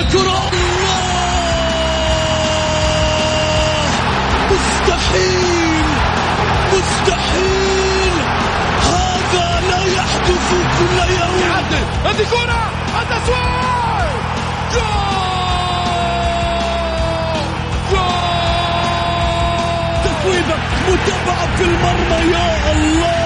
الكرة. مستحيل! مستحيل! هذا لا يحدث كل يوم. هذه كرة! التسويق! جول! جول! تسويبة متابعة في المرمى يا الله!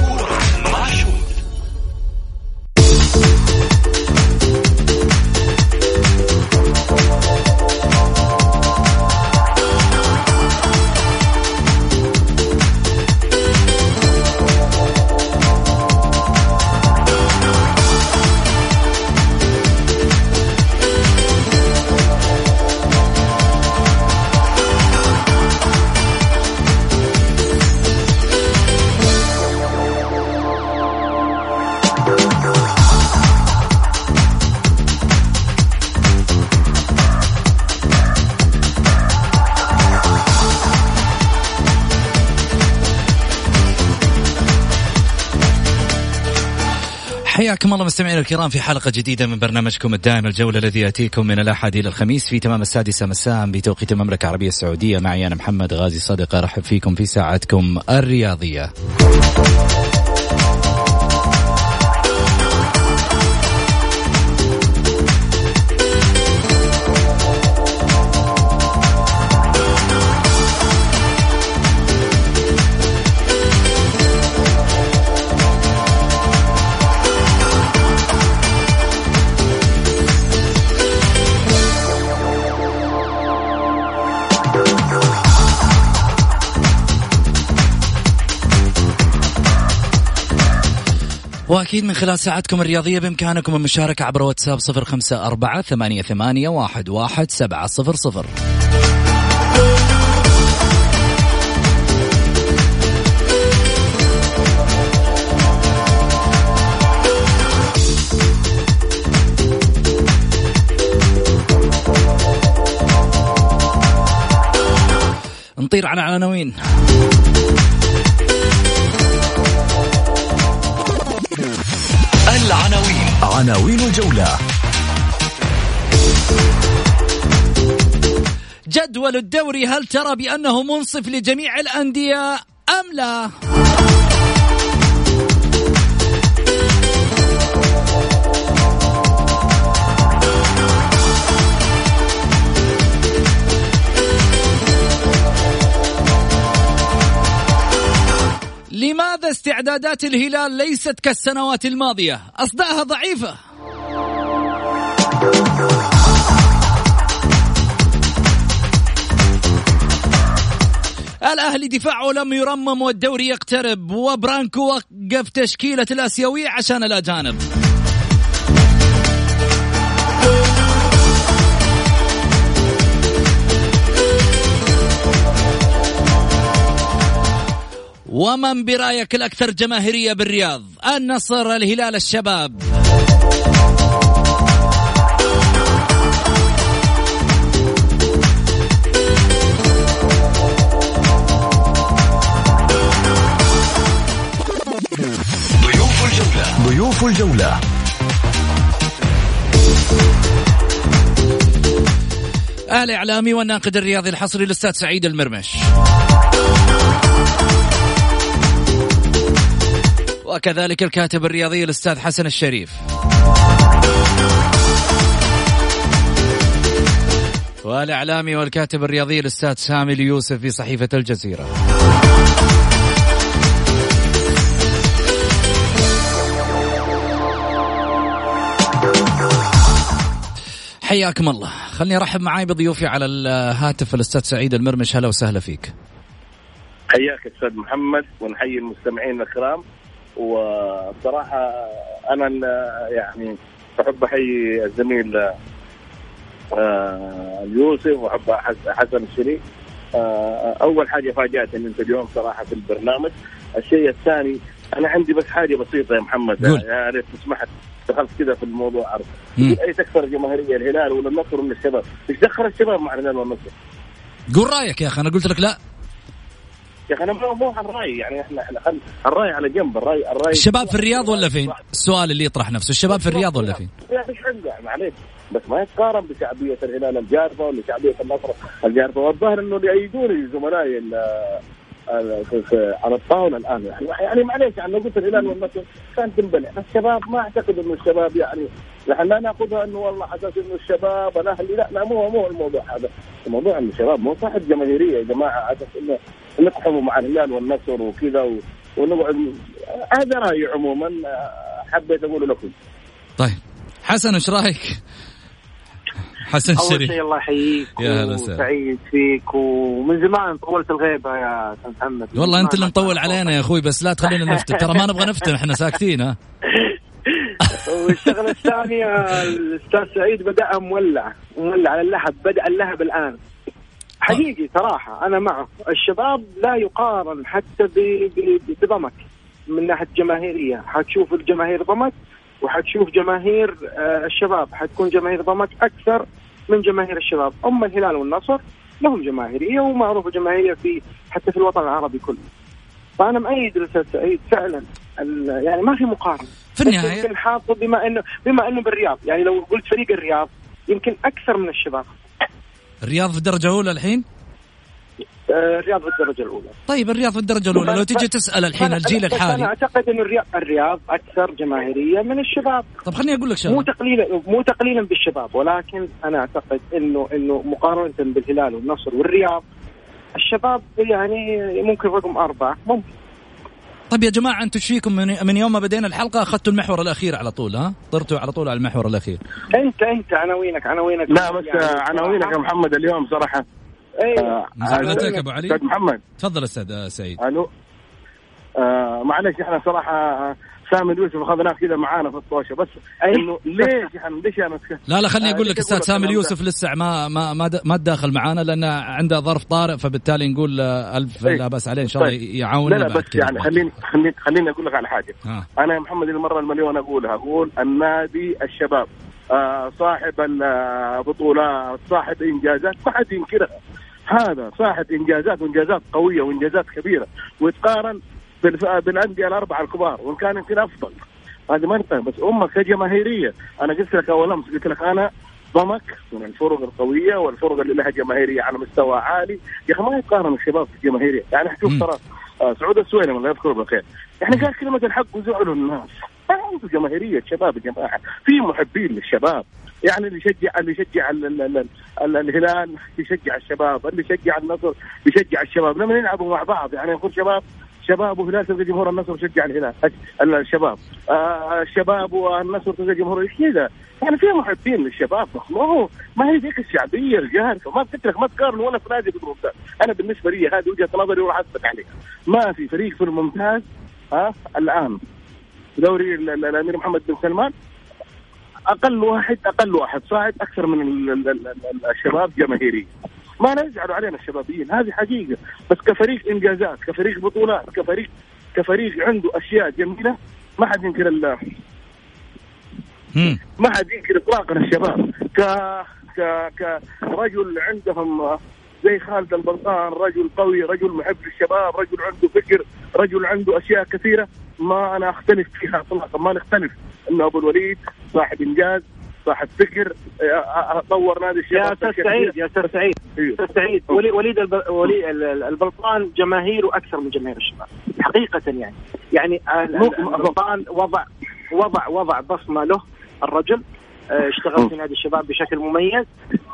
حياكم الله مستمعينا الكرام في حلقة جديدة من برنامجكم الدائم الجولة الذي يأتيكم من الأحد إلى الخميس في تمام السادسة مساء بتوقيت المملكة العربية السعودية. معي أنا محمد غازي صدقة أرحب فيكم في ساعتكم الرياضية. وأكيد من خلال ساعتكم الرياضية بإمكانكم المشاركة عبر واتساب صفر خمسة أربعة ثمانية, ثمانية واحد, واحد سبعة صفر صفر. نطير على عناوين. العناوين عناوين الجولة جدول الدوري هل ترى بأنه منصف لجميع الأندية أم لا؟ استعدادات الهلال ليست كالسنوات الماضية؟ أصداءها ضعيفة. الأهلي دفاعه لم يرمم والدوري يقترب. وبرانكو وقف تشكيلة الآسيوية عشان الأجانب. ومن برأيك الأكثر جماهيرية بالرياض؟ النصر الهلال الشباب. ضيوف الجولة. ضيوف الجولة. الإعلامي والناقد الرياضي الحصري الأستاذ سعيد المرمش. وكذلك الكاتب الرياضي الأستاذ حسن الشريف. والإعلامي والكاتب الرياضي الأستاذ سامي اليوسف في صحيفة الجزيرة. حياكم الله. خلني أرحب معاي بضيوفي على الهاتف الأستاذ سعيد المرمش. هلا وسهلا فيك. حياك أستاذ محمد ونحيي المستمعين الكرام. وبصراحة أنا يعني أحب أحيي الزميل آه، يوسف وأحب حسن الشريف آه، أول حاجة فاجأتني أنت اليوم صراحة في البرنامج. الشيء الثاني أنا عندي بس حاجة بسيطة يا محمد. يا ريت تسمح دخلت كذا في الموضوع. عرض مم. أي تكثر جماهيرية الهلال ولا النصر ولا الشباب؟ إيش دخل الشباب مع الهلال والنصر قول رأيك يا أخي أنا قلت لك لا. يا أخي أنا مو مو على الراي يعني إحنا إحنا خل الرأي على جنب الراي الراي الشباب في الرياض ولا فين؟ السؤال اللي يطرح نفسه الشباب في الرياض ولا فين؟ يا إيش حقه معليش بس ما يتقارن بشعبية الهلال الجارفه ولا شعبية النصر الجارفه والظاهر إنه اللي يأيدوني زملائي ال- على الطاولة الآن. يعني يعني معليش يعني لو قلت الهلال والنصر كان تنبلع. الشباب ما أعتقد إنه الشباب يعني نحن لا نأخذها إنه والله أساس إنه الشباب الاهلي لا لا مو مو الموضوع هذا. الموضوع إنه الشباب مو صاحب جماهيرية يا جماعة على أساس إنه نقحموا مع الهلال والنصر وكذا و- ونقعد هذا رأيي عموما حبيت أقوله لكم. طيب. حسن إيش رأيك؟ حسن أول الشريف. شيء الله يحييك يا هلا وسهلا. وسعيد فيك ومن زمان طولت الغيبة يا أستاذ محمد. والله أنت اللي مطول علينا يا أخوي بس لا تخلينا نفتن. ترى ما نبغى نفتن إحنا ساكتين ها؟ والشغلة الثانية الأستاذ سعيد بداها مولع مولع على اللهب بدأ اللهب الآن. حقيقي صراحة أنا معه. الشباب لا يقارن حتى بضمك من ناحية جماهيرية. حتشوف الجماهير ضمك وحتشوف جماهير آه، الشباب. حتكون جماهير ضمك أكثر من جماهير الشباب. أما الهلال والنصر لهم جماهيرية ومعروفة جماهيرية في حتى في الوطن العربي كله. فأنا مؤيد الاستاذ سعيد فعلا. يعني ما في مقارنة. في النهايه يمكن حاطه بما انه بما إنه بالرياض. يعني لو قلت فريق الرياض يمكن أكثر من الشباب. الرياض في الدرجة الأولى الحين؟ آه، الرياض في الدرجة الأولى. طيب الرياض في الدرجة الأولى لو تيجي تسأل الحين الجيل بس أنا الحالي. أعتقد انه الرياض الرياض أكثر جماهيرية من الشباب. طب خليني أقول لك مو شغله تقليلا مو تقليلا بالشباب ولكن أنا أعتقد انه إنه مقارنة بالهلال والنصر والرياض الشباب يعني ممكن رقم أربعة ممكن. طيب يا جماعة أنتم إيش فيكم من, من يوم ما بدينا الحلقة؟ أخذتوا المحور الأخير على طول ها؟ طرتوا على طول على المحور الأخير. انت أنت عناوينك عناوينك لا بس يعني عناوينك يا محمد اليوم صراحة. أيوه آه، أبو علي. أستاذ محمد. تفضل أستاذ آه، سعيد. ألو. آه معلش إحنا صراحة سامي اليوسف اخذناه كذا معانا في الطوشة. بس أي. إنه ليش إحنا ليش أنا لا لا خليني آه، أقول لك أستاذ سامي اليوسف لسه ما ما ما تداخل معانا لأن عنده ظرف طارئ فبالتالي نقول آه، ألف إيه. لا بأس عليه إن شاء الله طيب. يعاوننا لا لا بس يعني خليني خليني خليني أقول لك على حاجة. أنا يا محمد المرة المليون أقولها. أقول النادي الشباب آه صاحب البطولات صاحب إنجازات ما حد ينكرها هذا صاحب إنجازات وإنجازات قوية وإنجازات كبيرة. ويتقارن بالأندية الأربعة الكبار وإن كان يمكن أفضل. هذه ما نتفهم بس أمك كجماهيرية. أنا قلت لك اول امس قلت لك أنا ضمك من الفرق القوية والفرق اللي لها جماهيرية على مستوى عالي. يا أخي ما يقارن الشباب في الجماهيرية. يعني شوف. ترى آه، سعود السويلم الله يذكره بالخير. يعني قال كلمة الحق وزعلوا الناس. ما عنده جماهيرية شباب يا جماعة. في محبين للشباب. يعني اللي يشجع اللي يشجع ال- ال- ال- ال- الهلال يشجع الشباب اللي يشجع النصر يشجع الشباب. لما يلعبوا مع بعض يعني يكون شباب شباب وهلال تلقى جمهور النصر يشجع الهلال ال- الشباب. آه الشباب والنصر تلقى جمهور كذا. يعني في محبين للشباب بس ما هو ما هي ذيك الشعبية الجارفة. ما لك ما تقارن ولا في نادي بالممتاز. أنا بالنسبة لي هذه وجهة نظري وراح اثبت عليها ما في فريق في الممتاز ها الآن. دوري ال- ال- الأمير محمد بن سلمان. أقل واحد أقل واحد صاعد أكثر من ال- ال- ال- ال- الشباب جماهيري ما لا يزعلوا علينا الشبابيين هذه حقيقة. بس كفريق إنجازات كفريق بطولات كفريق كفريق عنده أشياء جميلة ما حد ينكر ال- مم. ما حد ينكر اطلاقا الشباب. ك ك كرجل عندهم زي خالد البلطان رجل قوي رجل محب للشباب رجل عنده فكر رجل عنده أشياء كثيرة ما أنا أختلف فيها اطلاقا ما نختلف. إنه أبو الوليد صاحب إنجاز صاحب فكر آه، آه، آه، طور نادي الشباب يا أستاذ سعيد. يا أستاذ سعيد. أستاذ سعيد ولي وليد الب... ولي ال- ال- البلطان جماهيره أكثر من جماهير الشباب حقيقة يعني. يعني البلطان وضع وضع وضع بصمة له الرجل آه، اشتغل في نادي الشباب بشكل مميز.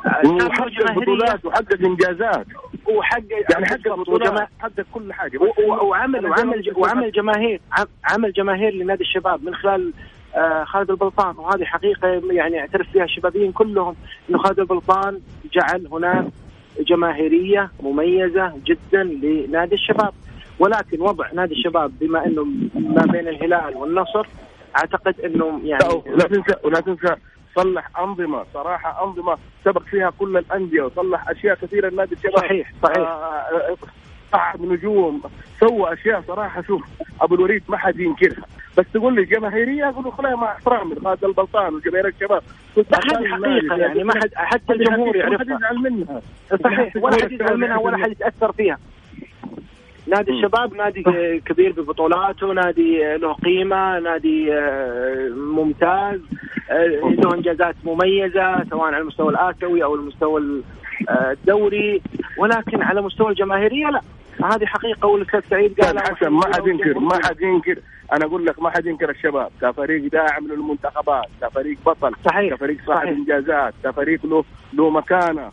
آه، وحقق بطولات وحقق إنجازات. وحقق يعني حقق بطولات حقق كل حاجة. و- بس و- وعمل وعمل وعمل جماهير عم- عمل جماهير لنادي الشباب من خلال آه، خالد البلطان. وهذه حقيقة يعني اعترف فيها الشبابيين كلهم إنه خالد البلطان جعل هناك جماهيرية مميزة جدا لنادي الشباب. ولكن وضع نادي الشباب بما إنه ما بين الهلال والنصر أعتقد إنه يعني لا تنسى ولا تنسى صلح أنظمة. صراحة أنظمة سبق فيها كل الأندية وصلح أشياء كثيرة لنادي الشباب. صحيح صحيح. آه، صعد نجوم. سوى أشياء صراحة شوف أبو الوليد ما حد ينكرها بس تقول لي جماهيرية أقول لك لا مع إحترامي خالد البلطان وجماهير الشباب. لا هذه حقيقة يعني ما حد حتى الجمهور ما حد يعرفها يزعل منها. صحيح ولا حد يزعل منها ولا حد يتأثر فيها. نادي الشباب نادي كبير ببطولاته نادي له قيمة نادي آه، ممتاز. آه، له إنجازات مميزة سواء على المستوى الآسيوي أو المستوى آه، الدوري ولكن على مستوى الجماهيرية لا. هذه حقيقة والأستاذ سعيد قال. حسن ما حد ينكر ما حد ينكر. أنا أقول لك ما حد ينكر الشباب. كفريق داعم للمنتخبات كفريق بطل صحيح كفريق صاحب إنجازات كفريق له له مكانة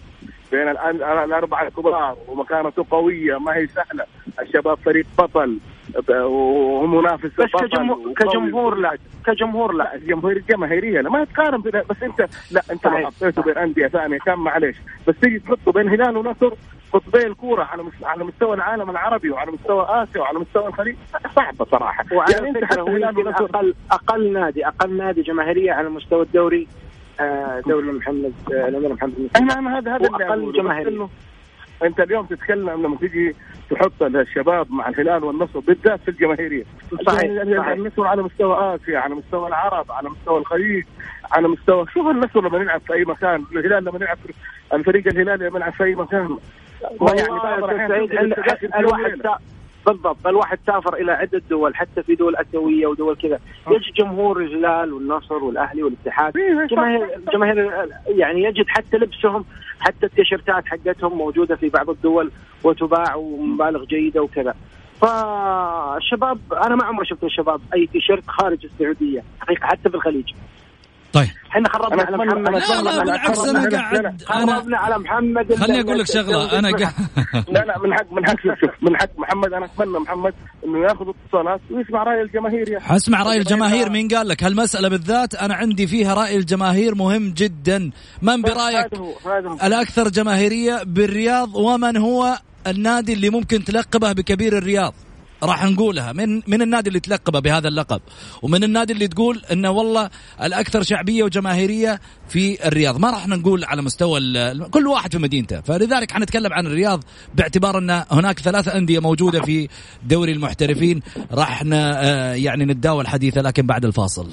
بين الأربعة الكبار ومكانته قوية ما هي سهلة. الشباب فريق بطل. ومنافس بس كجمهور كجمهور لا كجمهور لا. الجمهور الجماهيريه لا. ما تقارن بس انت لا انت لو حطيته بين أندية ثانية. كان معلش بس تيجي تحطه بين هلال ونصر قطبي الكورة على على مستوى العالم العربي وعلى مستوى آسيا وعلى مستوى الخليج صعبة صراحة. يعني انت حتى أقل أقل نادي أقل نادي جماهيرية على مستوى الدوري آه، دوري محمد آه، الأمير محمد أنا هذا هذا أقل جماهيري انت اليوم تتكلم لما تيجي تحط الشباب مع الهلال والنصر بالذات في الجماهيرية. صحيح, صحيح. النصر على مستوى آسيا على مستوى العرب على مستوى الخليج على مستوى شوف النصر لما يلعب في أي مكان الهلال لما يلعب الفريق الهلالي لما يلعب في أي مكان. يعني الواحد بالضبط الواحد سافر إلى عدة دول حتى في دول أسيوية ودول كذا. يجد جمهور الهلال والنصر والأهلي والاتحاد. إيه، جماهير جماهير يعني يجد حتى لبسهم حتى التيشيرتات حقتهم موجودة في بعض الدول وتباع ومبالغ جيدة وكذا. فالشباب أنا ما عمري شفت الشباب أي تيشيرت خارج السعودية حقيقة حتى في الخليج. طيب. إحنا خربنا على محمد. لا لا بالعكس أنا قاعد خربنا على محمد. خليني أقول لك شغلة. أنا قاعد لا لا من حق من حق شوف من حق محمد. أنا أتمنى محمد إنه يأخذ اتصالات ويسمع رأي الجماهير يعني. حسمع رأي الجماهير. مين قال لك؟ هالمسألة بالذات أنا عندي فيها رأي الجماهير مهم جدا. من برأيك الأكثر جماهيرية بالرياض ومن هو النادي اللي ممكن تلقبه بكبير الرياض؟ راح نقولها. من من النادي اللي تلقبه بهذا اللقب؟ ومن النادي اللي تقول إنه والله الأكثر شعبية وجماهيرية في الرياض. ما راح نقول على مستوى كل واحد في مدينته. فلذلك حنتكلم عن الرياض باعتبار إن هناك ثلاث أندية موجودة في دوري المحترفين. راح آه، يعني نتداول حديثه لكن بعد الفاصل.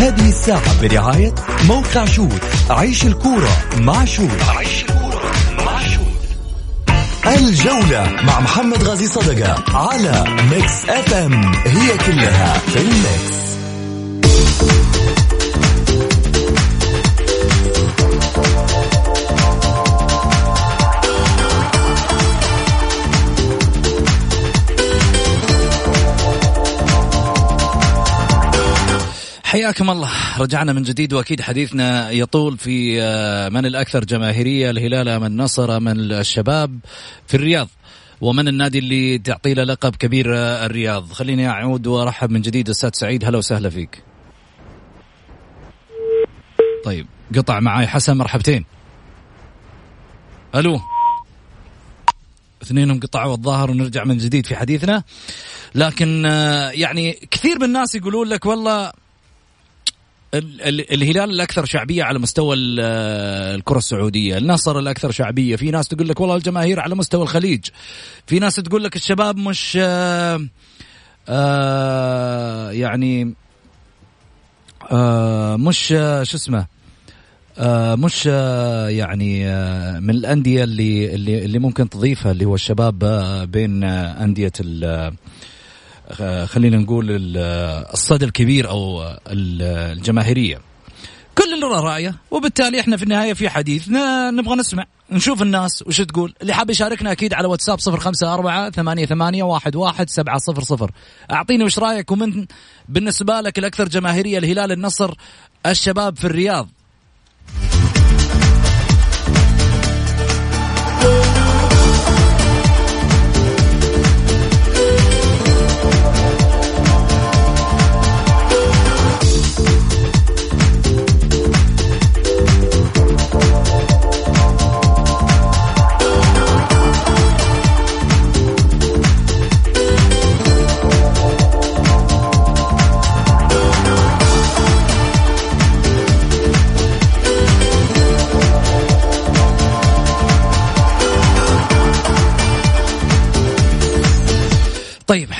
هذه الساعة برعاية موقع شوت عيش الكورة مع شوت عيش الكورة مع شوت الجولة مع محمد غازي صدقة على Mix FM هي كلها في ال mix حياكم الله. رجعنا من جديد وأكيد حديثنا يطول في آه، من الأكثر جماهيرية الهلال ام النصر ام الشباب في الرياض ومن النادي اللي تعطي له لقب كبير آه، الرياض. خليني أعود وأرحب من جديد أستاذ سعيد. هلا وسهلا فيك. طيب قطع معاي حسن مرحبتين. ألو. اثنينهم قطعوا الظاهر ونرجع من جديد في حديثنا. لكن آه، يعني كثير من الناس يقولون لك والله الهلال الأكثر شعبية على مستوى الكرة السعودية، النصر الأكثر شعبية، في ناس تقول لك والله الجماهير على مستوى الخليج. في ناس تقول لك الشباب مش آآ آآ يعني آآ مش شو اسمه مش يعني من الأندية اللي اللي اللي ممكن تضيفها اللي هو الشباب بين أندية خلينا نقول الصدى الكبير أو الجماهيرية. كل اللي رأيه وبالتالي إحنا في النهاية في حديثنا نبغى نسمع نشوف الناس وش تقول. اللي حاب يشاركنا أكيد على واتساب صفر خمسة أربعة ثمانية, ثمانية واحد, واحد سبعة صفر صفر. أعطيني وش رأيك؟ ومن بالنسبة لك الأكثر جماهيرية الهلال النصر الشباب في الرياض.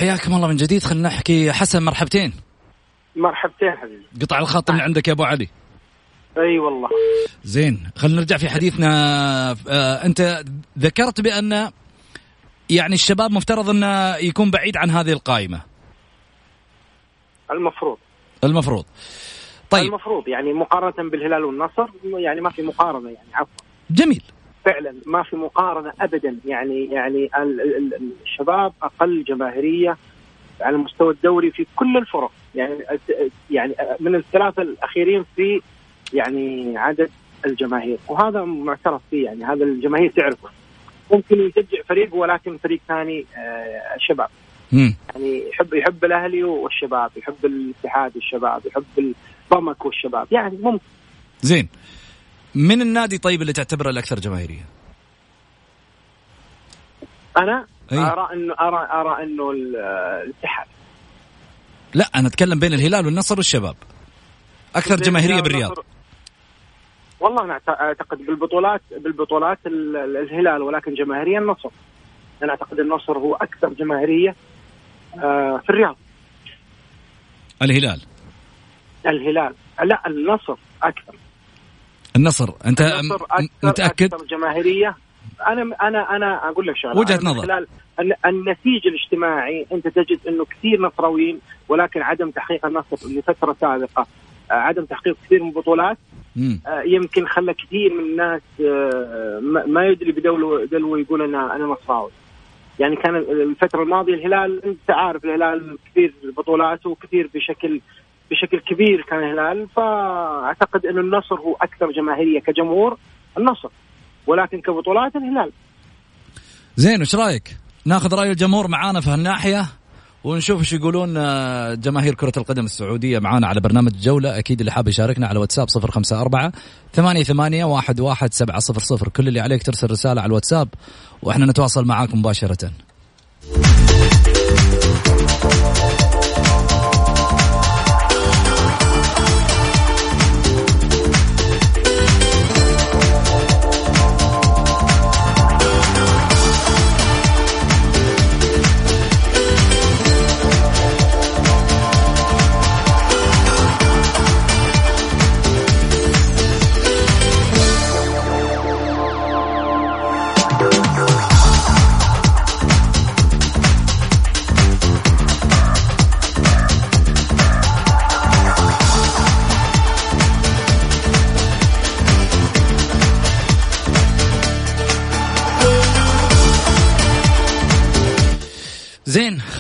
حياكم الله من جديد. خلينا نحكي حسن مرحبتين. مرحبتين حبيبي. قطع الخط من عندك يا أبو علي. أي والله. زين خلينا نرجع في حديثنا. آه أنت ذكرت بأن يعني الشباب مفترض انه يكون بعيد عن هذه القائمة. المفروض. المفروض. طيب. المفروض يعني مقارنة بالهلال والنصر يعني ما في مقارنة يعني عفوا. جميل. فعلا ما في مقارنة ابدا. يعني يعني ال- ال- ال- الشباب أقل جماهيرية على مستوى الدوري في كل الفرق. يعني يعني من الثلاثة الأخيرين في يعني عدد الجماهير. وهذا معترف فيه. يعني هذا الجماهير تعرفه. ممكن يشجع فريق ولكن فريق ثاني آه، شباب مم. يعني يحب يحب الأهلي والشباب يحب الاتحاد والشباب يحب الضمك والشباب. يعني ممكن. زين. من النادي طيب اللي تعتبره الأكثر جماهيرية؟ أنا؟ أي. أرى انه ارى أرى إنه ال- الاتحاد. لا أنا أتكلم بين الهلال والنصر والشباب. أكثر جماهيرية بالرياض. والله أنا أعتقد بالبطولات بالبطولات ال- ال- الهلال ولكن جماهيريا النصر. أنا أعتقد النصر هو أكثر جماهيرية آه، في الرياض. الهلال. الهلال. لا النصر أكثر. النصر أنت النصر أكثر متأكد أكثر جماهيرية أنا أنا أنا أقول لك شغلة من نظر. خلال الن- النسيج الاجتماعي أنت تجد إنه كثير نصراويين ولكن عدم تحقيق النصر لفترة سابقة آه، عدم تحقيق كثير من البطولات. آه، يمكن خلى كثير من الناس آه، ما يدري بدلو دلو يقول أنا أنا نصراوي يعني كان الفترة الماضية الهلال أنت عارف الهلال كثير بطولاته وكثير بشكل بشكل كبير كان الهلال فأعتقد إنه النصر هو أكثر جماهيرية كجمهور النصر ولكن كبطولات الهلال. زين وش رأيك؟ ناخذ رأي الجمهور معانا في هالناحية ونشوف إيش يقولون آه، جماهير كرة القدم السعودية معانا على برنامج جولة. أكيد اللي حاب يشاركنا على واتساب صفر خمسة أربعة ثمانية ثمانية واحد واحد سبعة صفر صفر. كل اللي عليك ترسل رسالة على الواتساب وإحنا نتواصل معاكم مباشرة.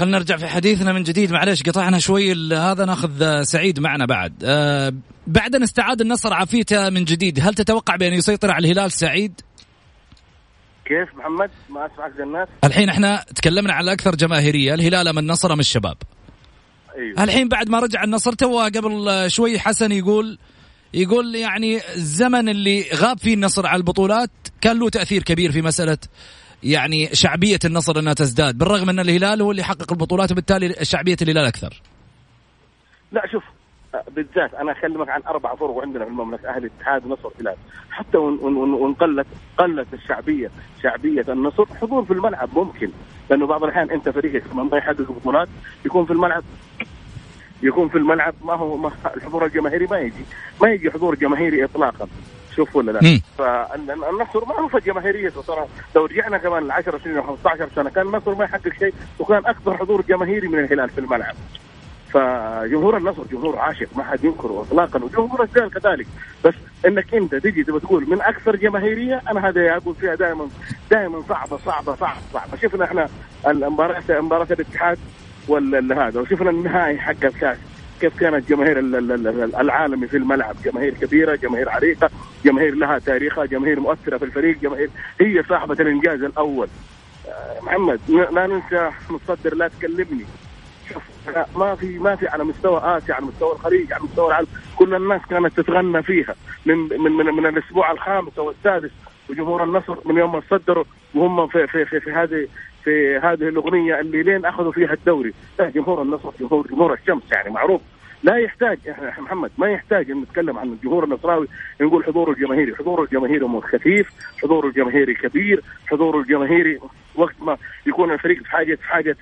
زين خلينا نرجع في حديثنا من جديد. معلش قطعنا شوي هذا ناخذ آه، سعيد معنا بعد. آه، بعد أن استعاد النصر عافيته من جديد هل تتوقع بأن يسيطر على الهلال سعيد؟ كيف محمد؟ ما أسمعك زي الناس الحين إحنا تكلمنا على الاكثر جماهيرية الهلال ام النصر أم الشباب؟ أيوه. الحين بعد ما رجع النصر تو قبل شوي حسن يقول يقول يعني الزمن اللي غاب فيه النصر على البطولات كان له تأثير كبير في مسألة يعني شعبية النصر أنها تزداد بالرغم أن الهلال هو اللي حقق البطولات وبالتالي شعبية الهلال أكثر. لا شوف بالذات أنا أكلمك عن أربع فرق عندنا في المملكة أهلي اتحاد نصر هلال. حتى وان قلت قلت الشعبية شعبية النصر حضور في الملعب ممكن. لأنه بعض الأحيان أنت فريقك ما يحقق بطولات يكون في الملعب يكون في الملعب ما هو ما الحضور الجماهيري ما يجي. ما يجي حضور جماهيري اطلاقا. شوف ولا لا. فالنصر معروفة جماهيريته ترى لو رجعنا كمان 10 سنين أو 15 سنة كان النصر ما يحقق شيء وكان أكثر حضور جماهيري من الهلال في الملعب. فجمهور النصر جمهور عاشق ما حد ينكره اطلاقا وجمهور الهلال كذلك. بس إنك أنت تجي تبغى تقول من أكثر جماهيرية أنا هذا أقول فيها دائما دائما صعبة صعبة صعبة صعبة. شفنا إحنا المباراه مباراه الاتحاد ولا هذا وشفنا النهائي حق الكاس. كيف كانت جماهير ال- ال- ال- العالمي في الملعب؟ جماهير كبيرة جماهير عريقة جماهير لها تاريخها جماهير مؤثرة في الفريق جماهير هي صاحبة الإنجاز الأول. آه، محمد لا ننسى متصدر لا تكلمني. شوف لا، ما في ما في على مستوى آسيا على مستوى الخليج على مستوى العالم. كل الناس كانت تتغنى فيها. من من من, من الأسبوع الخامس أو السادس وجمهور النصر من يوم ما صدروا وهم في في في, في هذه في هذه الأغنية اللي لين أخذوا فيها الدوري. لا جمهور النصر جمهور جمهور الشمس يعني معروف. لا يحتاج إحنا محمد ما يحتاج أن نتكلم عن الجمهور النصراوي نقول حضوره الجماهيري، حضوره الجماهيري خفيف، حضوره الجماهيري كبير، حضوره الجماهيري وقت ما يكون الفريق في حاجة حاجة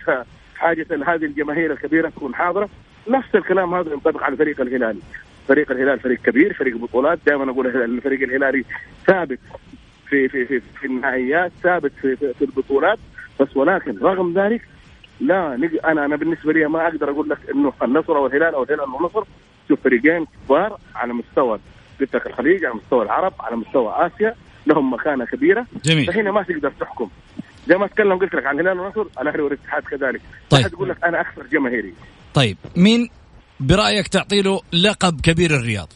حاجة هذه الجماهير الكبيرة تكون حاضرة. نفس الكلام هذا ينطبق على فريق الهلال. فريق الهلال فريق كبير فريق بطولات. دائما أقول الفريق الهلالي ثابت في في في, في النهائيات ثابت في, في, في البطولات. بس ولكن رغم ذلك لا نج... أنا أنا بالنسبة لي ما أقدر أقول لك إنه النصر أو الهلال أو الهلال والنصر شوف فريقين كبار على مستوى قلت لك الخليج على مستوى العرب على مستوى آسيا لهم مكانة كبيرة. جميل. فهنا ما تقدر تحكم. زي ما اتكلم قلت لك عن الهلال والنصر الأهلي والاتحاد كذلك. طيب. تقول لك أنا أكثر جماهيري. طيب مين برأيك تعطي له لقب كبير الرياض؟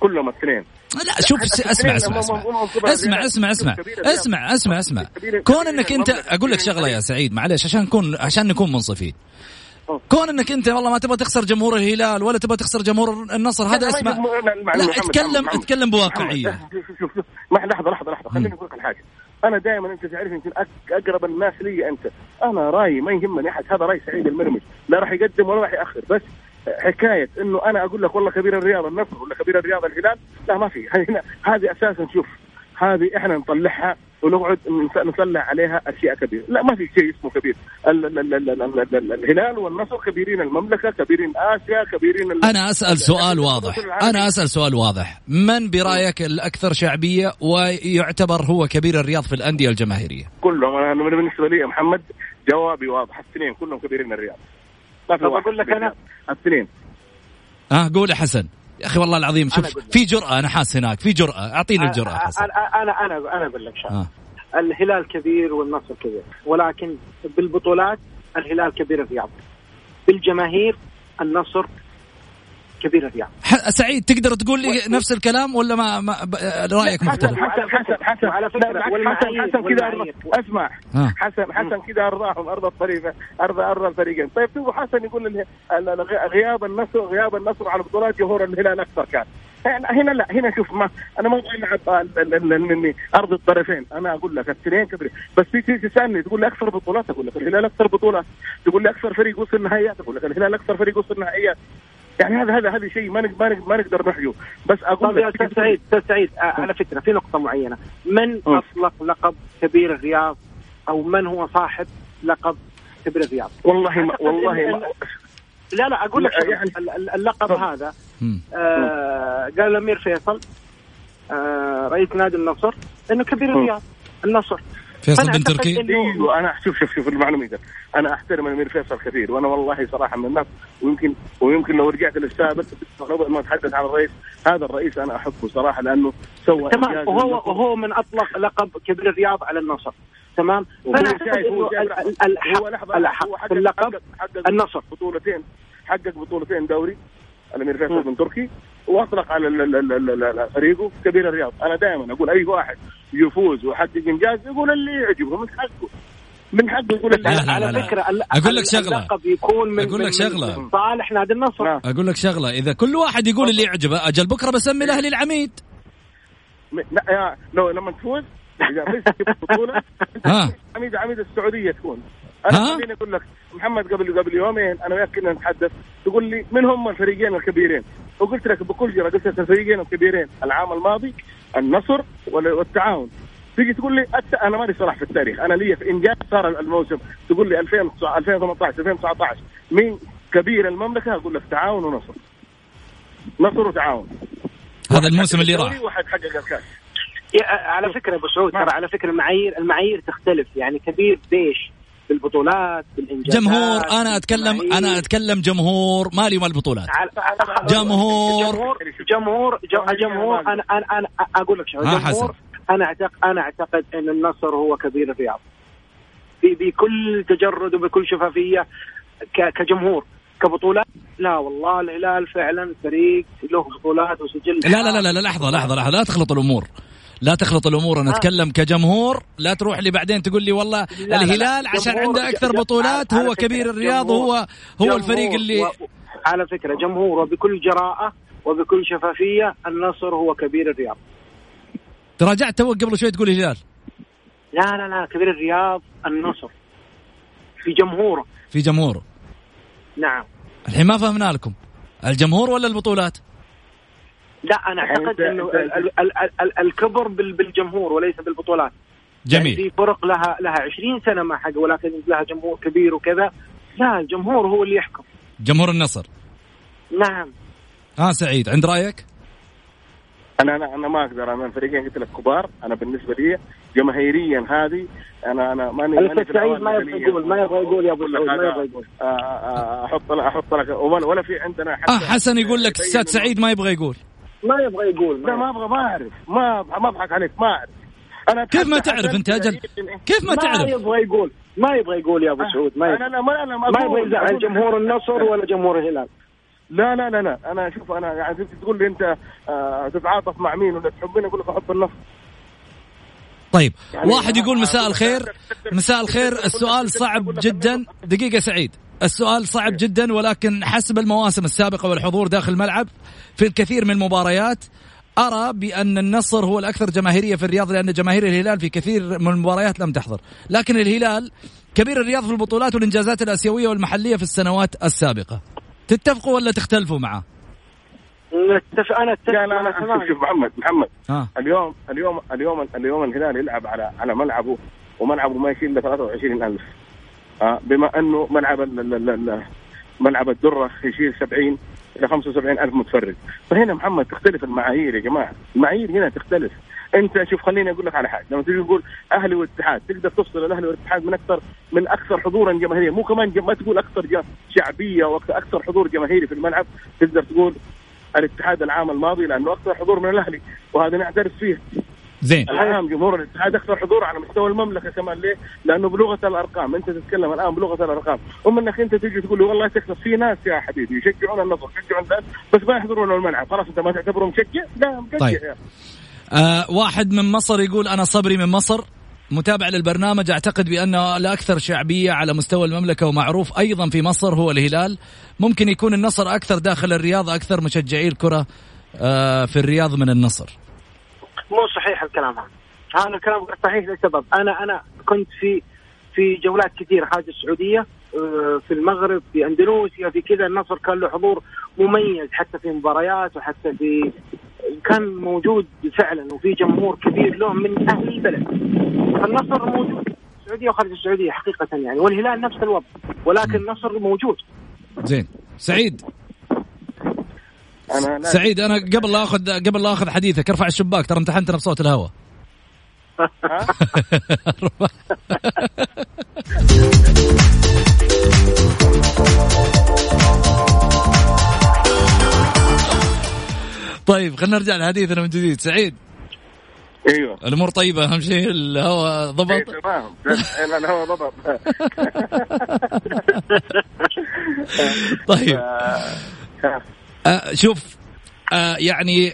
كلهم الاثنين لا شوف اسمع اسمع اسمع. اسمع اسمع اسمع. اسمع اسمع اسمع. كون إنك أنت أقول لك شغلة يا سعيد معلش عشان نكون عشان نكون منصفين. كون إنك أنت والله ما تبغى تخسر جمهور الهلال ولا تبغى تخسر جمهور النصر هذا اسمع. لا اتكلم اتكلم بواقعية. شوف شوف شوف لحظة لحظة لحظة. خليني أقول لك الحاجة أنا دائما أنت تعرف يمكن أقرب الناس لي أنت. أنا رأيي ما يهمني أحد. هذا رأي سعيد المرمش. لا راح يقدم ولا راح يأخر. بس حكاية إنه أنا أقول لك والله كبير الرياض النصر ولا كبير الرياض الهلال لا ما في. هذه أساسا شوف هذه إحنا نطلعها ونقعد نطلع عليها أشياء كبيرة، لا ما في شيء اسمه كبير، الهلال والنصر كبيرين المملكة، كبيرين آسيا، كبيرين أنا أسأل سؤال واضح، أنا أسأل سؤال واضح، من برأيك الأكثر شعبية ويعتبر هو كبير الرياض في الأندية الجماهيرية؟ كلهم. أنا بالنسبة لي محمد جوابي واضح، الاثنين كلهم كبيرين الرياض. في أقول لك أنا. الاثنين ها آه قول يا حسن. يا أخي والله العظيم شوف في جرأة أنا حاس هناك. في جرأة. أعطيني الجرأة حسن. أنا أنا أنا أقول لك شغلة. آه. الهلال كبير والنصر كبير. ولكن بالبطولات الهلال كبير الرياض. بالجماهير النصر كبير الرياض. سعيد تقدر تقول لي نفس الكلام ولا ما, ما رأيك مختلف؟ حسن حسن حسن على فكرة حسن حسن كذا اسمع. حسن حسن كذا ارضاهم أرض الطريقة ارض أرض الفريقين. طيب تبغى حسن يقول غياب النصر غياب النصر على بطولات جمهور الهلال أكثر كان. هنا لا هنا شوف ما أنا ما أبغى العب أرض الطرفين. أنا أقول لك الاثنين كبير بس تيجي تسالني تقول لي أكثر بطولات أقول لك الهلال أكثر بطولات. تقول لي أكثر فريق وصل نهائيات أقول لك الهلال أكثر فريق وصل نهائيات. يعني هذا هذا هذا شيء ما نقدر ما نقدر نحيه بس أقول يا أستاذ سعيد أستاذ سعيد على فكرة في نقطة معينة. من اطلق لقب كبير الرياض؟ أو من هو صاحب لقب كبير الرياض؟ والله ما والله ما لا لا أقول لك يعني اللقب هذا. آه قال الأمير فيصل آه رئيس نادي النصر إنه كبير الرياض النصر. فيصل بن تركي؟ إيوه أنا شوف شوف شوف المعلومة أنا أحترم الأمير فيصل كثير وأنا والله صراحة من الناس ويمكن ويمكن لو رجعت للسابق ما اتحدث عن الرئيس هذا الرئيس أنا أحبه صراحة لأنه سوى تمام وهو وهو من أطلق لقب كبير الرياض على النصر تمام؟ فأنا أعتقد هو هو لحظة هو حقق اللقب النصر. بطولتين حقق بطولتين دوري الأمير فيصل بن تركي واطلق على فريقه كبير الرياض. أنا دائما أقول أي واحد يفوز ويحقق إنجاز يقول اللي يعجبه من حقه. من حقه يقول اللي لا لا على لا. فكرة أقول لك شغلة. يكون من أقول لك شغلة. صالح نادي النصر. نعم. أقول لك شغلة. إذا كل واحد يقول اللي يعجبه أجل بكرة بسمي الأهلي العميد. لا لو لما تفوز إذا فزت بطوله عميد عميد السعودية تكون. أنا خليني أقول لك محمد قبل قبل يومين أنا وياك كنا نتحدث تقول لي من هم الفريقين الكبيرين؟ وقلت لك بكل جرأة قلت لك الفريقين الكبيرين العام الماضي النصر والتعاون. تيجي تقول لي أنا ماني صلاح في التاريخ أنا لي في انجاز صار الموسم تقول لي 2018 2019 مين كبير المملكة؟ أقول لك تعاون ونصر. نصر وتعاون. هذا الموسم اللي راح. واحد حقق الكاس. على فكرة أبو سعود ترى على فكرة المعايير المعايير تختلف. يعني كبير بيش بالبطولات بالإنجازات جمهور أنا أتكلم أنا أتكلم جمهور مالي ومال البطولات جمهور. جمهور جمهور أنا أنا أنا أقول لك شغله جمهور. أنا اعتقد أنا أعتقد إن النصر هو كبير الرياض. بكل تجرد وبكل شفافية كجمهور. كبطولات لا والله الهلال فعلا فريق له بطولات وسجل لا لا لا لا لحظة لحظة لحظة لا تخلط الأمور. لا تخلط الأمور أنا أتكلم كجمهور. لا تروح لي بعدين تقول لي والله لا الهلال لا عشان عنده أكثر بطولات هو كبير الرياض هو هو الفريق اللي و... على فكرة جمهور وبكل جراءة وبكل شفافية النصر هو كبير الرياض. تراجعت تو قبل شوي تقول الهلال؟ لا لا لا كبير الرياض النصر. في جمهوره. في جمهوره. نعم. الحين ما فهمنا لكم. الجمهور ولا البطولات؟ لا أنا أعتقد إنه الكبر بالجمهور وليس بالبطولات. جميل. يعني في فرق لها لها 20 سنة ما حق ولكن لها جمهور كبير وكذا. لا الجمهور هو اللي يحكم. جمهور النصر. نعم. ها سعيد عند رأيك؟ أنا أنا أنا ما أقدر أنا الفريقين قلت لك كبار. أنا بالنسبة لي جماهيريا هذه أنا أنا ماني ماني سعيد ما يبغى. يقول ما يبغى يقول يا أبو سعود ما يبغى يقول. آه، آه، أحط لك أحط لك ولا ولا في عندنا حتى آه حسن يقول لك أستاذ سعيد ما يبغى يقول. ما يبغى يقول لا ما أبغى ما أعرف. ما ما أضحك عليك ما أعرف. أنا كيف ما تعرف أنت أجل. كيف ما ما تعرف؟ يبغى يقول. ما يبغى يقول يا أبو سعود ما أنا يبغى لا ما أنا ما يبغى يزعل جمهور النصر ولا جمهور الهلال. لا لا لا لا. أنا شوف أنا يعني تقول لي أنت آه، تتعاطف مع مين ولا تحبني؟ أقول لك احب النصر. طيب يعني واحد يقول ما- مساء ما- الخير. مساء الخير. السؤال صعب جدا. دقيقة سعيد. السؤال صعب جدا ولكن حسب المواسم السابقة والحضور داخل الملعب في الكثير من المباريات أرى بأن النصر هو الأكثر جماهيرية في الرياض لأن جماهير الهلال في كثير من المباريات لم تحضر. لكن الهلال كبير الرياض في البطولات والإنجازات الآسيوية والمحلية في السنوات السابقة. تتفقوا ولا تختلفوا معه؟ نتفق أنا أتفق لا تمام. شوف شوف محمد محمد. ها اليوم اليوم اليوم اليوم الهلال يلعب على على ملعبه وملعبه ما يشيل إلا 23000 آه بما أنه ملعب ملعب الدرة يشيل 70 إلى 75000 متفرج. فهنا محمد تختلف المعايير يا جماعة. المعايير هنا تختلف. أنت شوف خليني أقول لك على حاجة. لما تيجي تقول أهلي والاتحاد تقدر تفصل الاهلي والاتحاد من أكثر من أكثر حضورا جماهيريا. مو كمان. ما تقول أكثر شعبية وأكثر حضور جماهيري في الملعب. تقدر تقول الاتحاد العام الماضي لأنه أكثر حضور من الأهلي. وهذا نعترف فيه. زين العام جمهور الاتحاد أكثر حضور على مستوى المملكة كمان ليه؟ لأنه بلغة الأرقام أنت تتكلم الآن بلغة الأرقام اما إنك أنت تيجي تقول لي والله تكسب في ناس يا حبيبي يشجعون النصر يشجعون الهلال بس ما يحضرون الملعب خلاص أنت ما تعتبره مشجع؟ لا مشجع طيب. يا. آه واحد من مصر يقول أنا صبري من مصر متابع للبرنامج أعتقد بأنه الأكثر شعبية على مستوى المملكة ومعروف أيضا في مصر هو الهلال ممكن يكون النصر أكثر داخل الرياض أكثر مشجعي الكرة آه في الرياض من النصر مو صحيح الكلام هذا. هذا الكلام غير صحيح لسبب. أنا أنا كنت في في جولات كثيرة خارج السعودية آه، في المغرب في اندونيسيا في كذا. النصر كان له حضور مميز حتى في مباريات وحتى في كان موجود فعلا وفي جمهور كبير له من أهل البلد. فالنصر موجود في السعودية وخارج السعودية حقيقة يعني والهلال نفس الوضع ولكن النصر موجود. زين. سعيد. أنا سعيد أنا قبل لا أخذ قبل لا أخذ حديثك ارفع الشباك ترى امتحنتنا بصوت الهواء طيب خلينا نرجع لحديثنا من جديد. سعيد؟ أيوه. الأمور طيبة أهم شيء الهواء ضبط؟ تمام. لا لا هو ضبط. طيب. آه، شوف آه يعني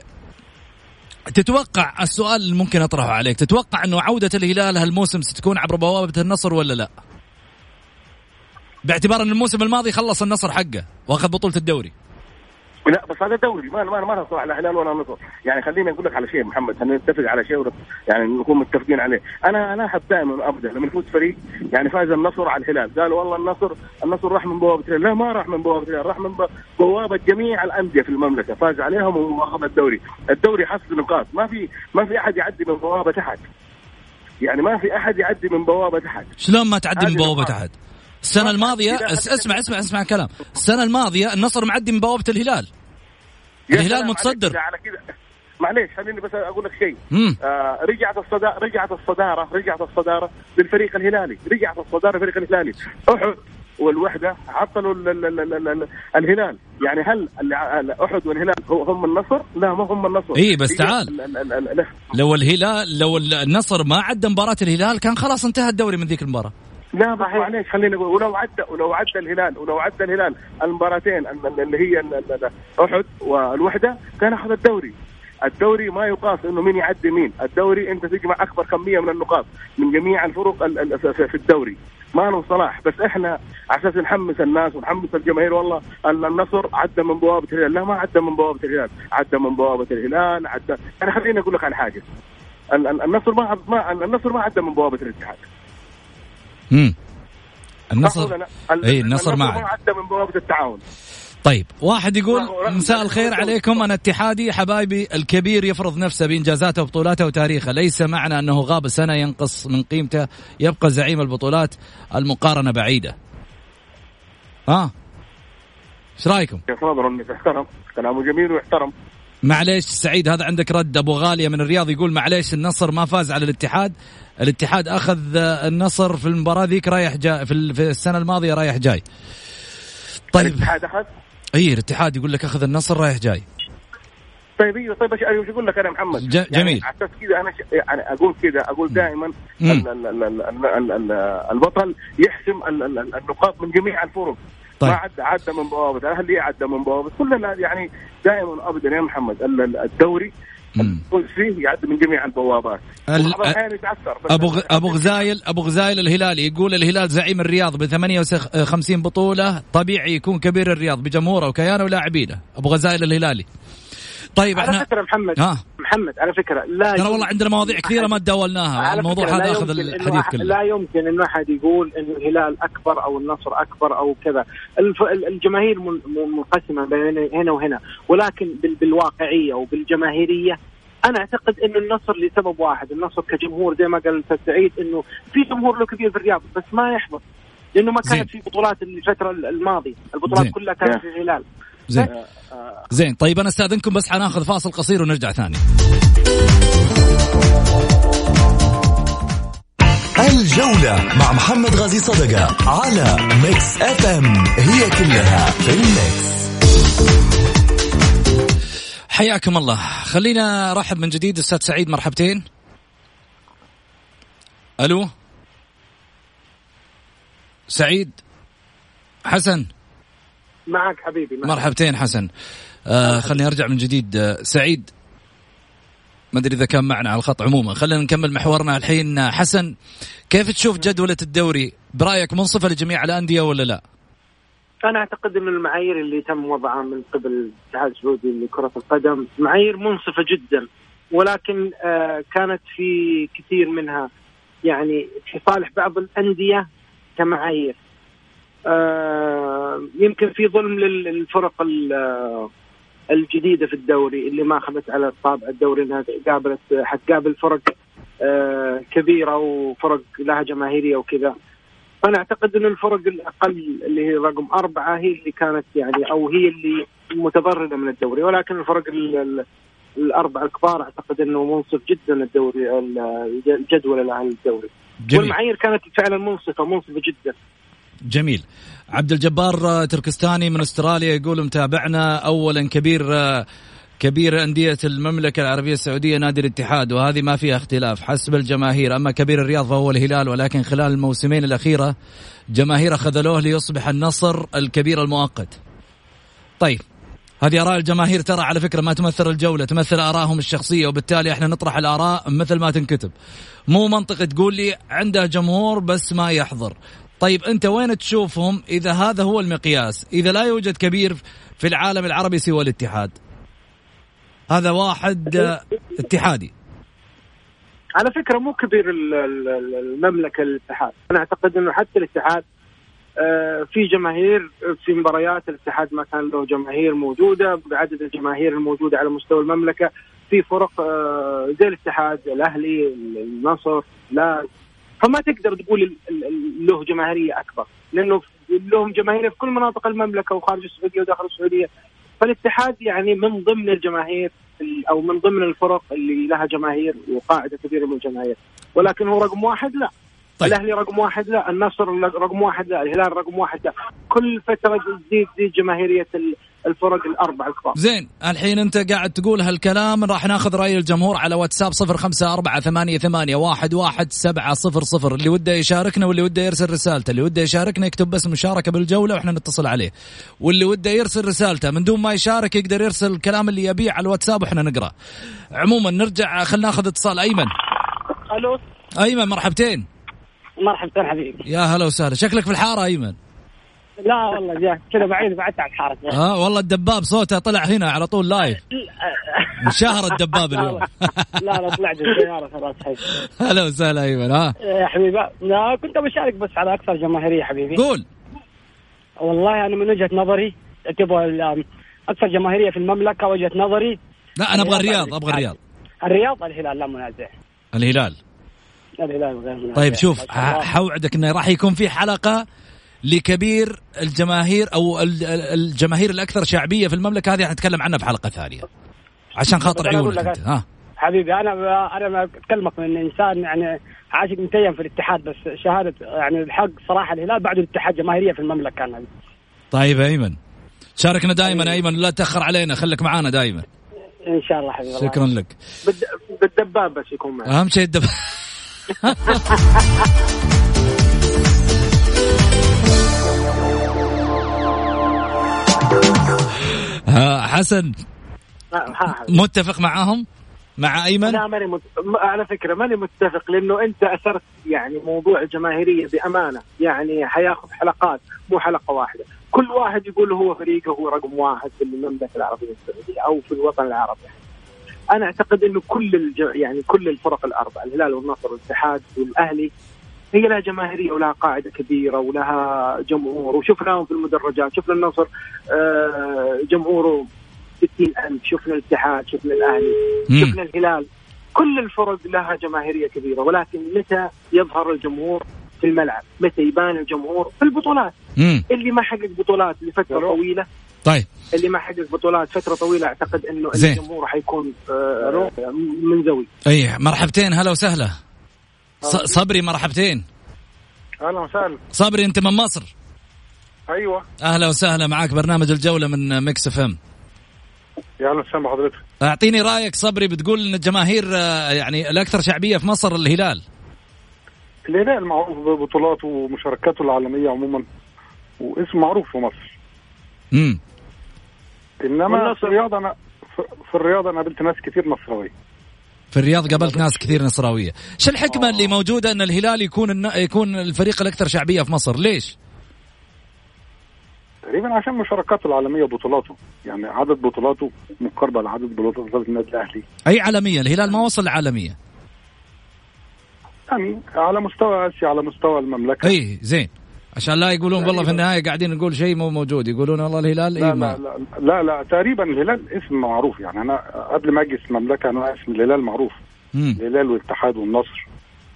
تتوقع السؤال اللي ممكن أطرحه عليك تتوقع إنه عودة الهلال هالموسم ستكون عبر بوابة النصر ولا لا؟ باعتبار إن الموسم الماضي خلص النصر حقه واخذ بطولة الدوري. لا بس هذا دوري. ما ما ما نصر على الهلال ولا نصر. يعني خليني أقول لك على شيء محمد خلينا نتفق على شيء يعني نكون متفقين عليه. أنا أنا أحب دائما ابدا لما يفوز فريق يعني فاز النصر على الهلال. قالوا والله النصر النصر راح من بوابة الهلال. لا ما راح من بوابة الهلال. راح من بوابة جميع الأندية في المملكة. فاز عليهم واخذ الدوري. الدوري حصد نقاط. ما في ما في أحد يعدي من بوابة تحت يعني ما في أحد يعدي من بوابة تحت شلون ما تعدي من بوابة. أحد؟ السنة الماضية اسمع اسمع اسمع كلام، السنة الماضية النصر معدي من بوابة الهلال. الهلال متصدر. على كذا معليش خليني بس أقول لك شيء آه رجعت الصدارة رجعت الصدارة رجعت الصدارة للفريق الهلالي رجعت الصدارة للفريق الهلالي أحد والوحدة عطلوا ال ال ال ال ال الهلال يعني هل أحد والهلال هم النصر؟ لا ما هم النصر إيه، بس تعال. ال- ال- ال- ال- لا. لو الهلال لو النصر ما عدى مباراة الهلال كان خلاص انتهى الدوري من ذيك المباراة. لا بس صحيح. معليش خليني أقول ولو عدى ولو عدى الهلال ولو عدى الهلال المباراتين ال- ال- اللي هي أحد والوحدة كان أخذ الدوري. الدوري ما يقاس إنه مين يعدي مين، الدوري أنت تجمع أكبر كمية من النقاط من جميع الفرق ال- ال- في- الدوري، ما له صلاح. بس إحنا على أساس نحمس الناس ونحمس الجماهير والله ال- النصر عدى من بوابة الهلال، لا ما عدى من بوابة الهلال، عدى من بوابة الهلال، عدى. أنا خليني أقول لك على حاجة. ال- ال- النصر ما ما النصر ما عدى من بوابة الاتحاد. امم النصر اي النصر ما. عدى من بوابة التعاون. طيب واحد يقول مساء الخير عليكم. أنا اتحادي حبايبي الكبير يفرض نفسه بإنجازاته وبطولاته وتاريخه. ليس معنى أنه غاب سنة ينقص من قيمته يبقى زعيم البطولات المقارنة بعيدة. ها؟ إيش رأيكم؟ كيف نظر انه يحترم كلامه جميل ويحترم معليش سعيد هذا عندك رد. أبو غالية من الرياض يقول معليش النصر ما فاز على الاتحاد. الاتحاد أخذ النصر في المباراة ذيك رايح جاي في ال- في السنة الماضية رايح جاي. طيب. الاتحاد أخذ؟ إي الاتحاد يقول لك أخذ النصر رايح جاي. طيب أيوه طيب إيش أقول لك أنا محمد؟ ج- يعني جميل. على أساس كذا أنا ش... يعني أقول كذا أقول دائما البطل يحسم ال- ال- ال- النقاط من جميع الفرق. طيب. ما عدى عدى من بوابة. الأهلي عدى من بوابة. كلنا يعني دائما ابدا يا محمد ال- ال- الدوري. الفوز فيه يعدي من جميع البوابات. ال- أبو غ... أبو غزايل أبو غزايل الهلالي يقول الهلال زعيم الرياض ب 58 بطولة طبيعي يكون كبير الرياض بجمهوره وكيانه ولاعبينه. أبو غزايل الهلالي. طيب على إحنا فكرة محمد ها محمد على فكرة لا ترى والله عندنا مواضيع كثيرة ما تداولناها على الموضوع هذا آخذ الحديث كله لا يمكن إنه أحد يقول إنه الهلال أكبر أو النصر أكبر أو كذا الجماهير من- من- منقسمة بين هنا وهنا ولكن بال- بالواقعية وبالجماهيرية أنا أعتقد إنه النصر لسبب واحد النصر كجمهور زي ما قال الاستاذ سعيد إنه في جمهور له كبير في الرياض بس ما يحضر لأنه ما. كانت في بطولات الفترة الماضية البطولات زين. كلها كانت في الهلال زين. زين طيب أنا أستأذنكم بس حناخذ فاصل قصير ونرجع ثاني. الجولة مع محمد غازي صدقة على Mix FM هي كلها في ال mix حياكم الله. خلينا ارحب من جديد أستاذ سعيد مرحبتين. ألو؟ سعيد؟ حسن؟ معك حبيبي معك. مرحبتين حسن. آه خليني أرجع من جديد. آه سعيد. ما أدري إذا كان معنا على الخط عموما. خلينا نكمل محورنا الحين. آه، حسن كيف تشوف جدولة الدوري؟ برأيك منصفة لجميع الأندية ولا لا؟ أنا أعتقد إن المعايير اللي تم وضعها من قبل الاتحاد السعودي لكرة القدم معايير منصفة جدا ولكن آه كانت في كثير منها يعني في صالح بعض الأندية كمعايير. آه يمكن في ظلم لل- للفرق ال- الجديدة في الدوري اللي ما أخذت على طابع الدوري إنها قابلت حتقابل فرق آه كبيرة وفرق لها جماهيرية وكذا. فأنا أعتقد إن الفرق الأقل اللي هي رقم أربعة هي اللي كانت يعني أو هي اللي متضرره من الدوري. ولكن الفرق ال- ال- الأربعة الكبار أعتقد إنه منصف جدا الدوري ال- الجدول الاهلي الدوري. والمعايير كانت فعلا منصفة منصفة جدا. جميل. عبد الجبار آه، تركستاني من استراليا يقول متابعنا اولا كبير آه، كبير أندية المملكة العربية السعودية نادي الاتحاد وهذه ما فيها اختلاف حسب الجماهير. أما كبير الرياض فهو الهلال ولكن خلال الموسمين الأخيرة جماهير خذلوه ليصبح النصر الكبير المؤقت. طيب هذه آراء الجماهير. ترى على فكرة ما تمثل الجولة تمثل آرائهم الشخصية وبالتالي إحنا نطرح الآراء مثل ما تنكتب. مو منطقة تقول لي عنده جمهور بس ما يحضر. طيب أنت وين تشوفهم إذا هذا هو المقياس؟ إذا لا يوجد كبير في العالم العربي سوى الاتحاد. هذا واحد آه، اتحادي. على فكرة مو كبير ال- ال- ال- المملكة الاتحاد أنا أعتقد إنه حتى الاتحاد آه، في جماهير في مباريات الاتحاد ما كان له جماهير موجودة بعدد الجماهير الموجودة على مستوى المملكة في فرق آه، زي الاتحاد الأهلي النصر لا فما تقدر تقول له جماهيرية أكبر لأنه لهم جماهير في كل مناطق المملكة وخارج السعودية وداخل السعودية. فالاتحاد يعني من ضمن الجماهير ال- أو من ضمن الفرق اللي لها جماهير وقاعدة كبيره من الجماهير. ولكن هو رقم واحد لا. طيب. الأهلي رقم واحد لا النصر رقم واحد لا الهلال رقم واحد لا. كل فترة تزيد تزيد جماهيرية ال- الفرق الأربع الكبار. زين الحين أنت قاعد تقول هالكلام راح ناخذ رأي الجمهور على واتساب صفر خمسة أربعة ثمانية ثمانية واحد واحد سبعة صفر صفر. اللي وده يشاركنا واللي وده يرسل رسالته. اللي وده يشاركنا يكتب بس مشاركة بالجولة وإحنا نتصل عليه. واللي وده يرسل رسالته من دون ما يشارك يقدر يرسل الكلام اللي يبيه على الواتساب وإحنا نقرأ. عموما نرجع خلينا ناخذ اتصال. أيمن. ألو. أيمن مرحبتين. مرحبا حبيبي. يا هلا وسهلا. شكلك في الحارة أيمن. لا والله جاك كذا بعيد بعدت عن الحارة ها والله الدباب صوته طلع هنا على طول لايف انشهر الدباب اليوم. لا لا طلعت السيارة خلاص حي هلا وسهلا أيمن ها؟ يا حبيبي. لا كنت بشارك بس على أكثر جماهيرية حبيبي. قول. والله أنا من وجهة نظري تبغى أكثر جماهيرية في المملكة وجهة نظري. لا أنا أبغى الرياض أبغى الرياض. الرياض الهلال لا منازع. الهلال. الهلال غير منازع. طيب شوف حوعدك إنه راح يكون في حلقة لكبير الجماهير أو ال- ال- الجماهير الأكثر شعبية في المملكة هذه حنتكلم عنها بحلقه ثانية. عشان خاطر عيونك لك أنت ها. حبيبي أنا أنا ما أتكلمك من إنسان يعني عاشق متيم في الاتحاد بس شهادة يعني الحق صراحة الهلال بعد الاتحاد جماهيرية في المملكة أنا. طيب أيمن. شاركنا دائما يا أيمن لا تأخر علينا خليك معانا دائما. إن شاء الله حبيبي الله شكرا لك. بالد- بالدباب بس يكون معي. أهم شيء الدب ها حسن. ها- ها- متفق معاهم؟ مع أيمن؟ أنا ماني مت... على فكرة ماني متفق لأنه أنت أثرت يعني موضوع الجماهيرية بأمانة. يعني حياخذ حلقات مو حلقة واحدة. كل واحد يقول هو فريقه هو رقم واحد في المملكة العربية السعودية أو في الوطن العربي. أنا أعتقد إنه كل الج... يعني كل الفرق الأربعة الهلال والنصر والاتحاد والأهلي هي لها جماهيرية ولها قاعدة كبيرة ولها جمهور وشفناهم في المدرجات شفنا النصر آه، جمهوره 60000 شفنا الاتحاد شفنا الأهلي. شفنا الهلال. كل الفرق لها جماهيرية كبيرة ولكن متى يظهر الجمهور في الملعب؟ متى يبان الجمهور في البطولات؟ مم. اللي ما حقق بطولات لفترة طويلة. طيب. اللي ما حقق بطولات فترة طويلة أعتقد إنه زين. الجمهور حيكون آه، منزوي اي مرحبتين هلا وسهلا. صبري مرحبتين. أهلا وسهلا. صبري أنت من مصر؟ أيوه. أهلا وسهلا معاك. برنامج الجولة من Mix FM. يا أهلا وسهلا بحضرتك. أعطيني رأيك صبري بتقول إن الجماهير آه، يعني الأكثر شعبية في مصر الهلال. الهلال معروف ببطولاته ومشاركاته العالمية عموما واسم معروف في مصر. امم إنما في الرياضة أنا في- في الرياضة أنا قابلت ناس كتير نصراويه في الرياض قابلت ناس كثير نصراوية. شو الحكمة اللي موجودة أن الهلال يكون الن... يكون الفريق الأكثر شعبية في مصر؟ ليش؟ تقريبا عشان مشاركاته العالمية وبطولاته. يعني عدد بطولاته مقاربة لعدد بطولات النادي الأهلي. أي عالمية؟ الهلال ما وصل لعالمية. يعني على مستوى آسيا على مستوى المملكة. أي زين. عشان لا يقولون والله في النهاية قاعدين نقول شيء مو موجود. يقولون والله الهلال لا, ما لا, لا, لا, لا تقريبا الهلال اسم معروف يعني. أنا قبل ما أجي اسم المملكة أنا اسم الهلال معروف. مم. الهلال والاتحاد والنصر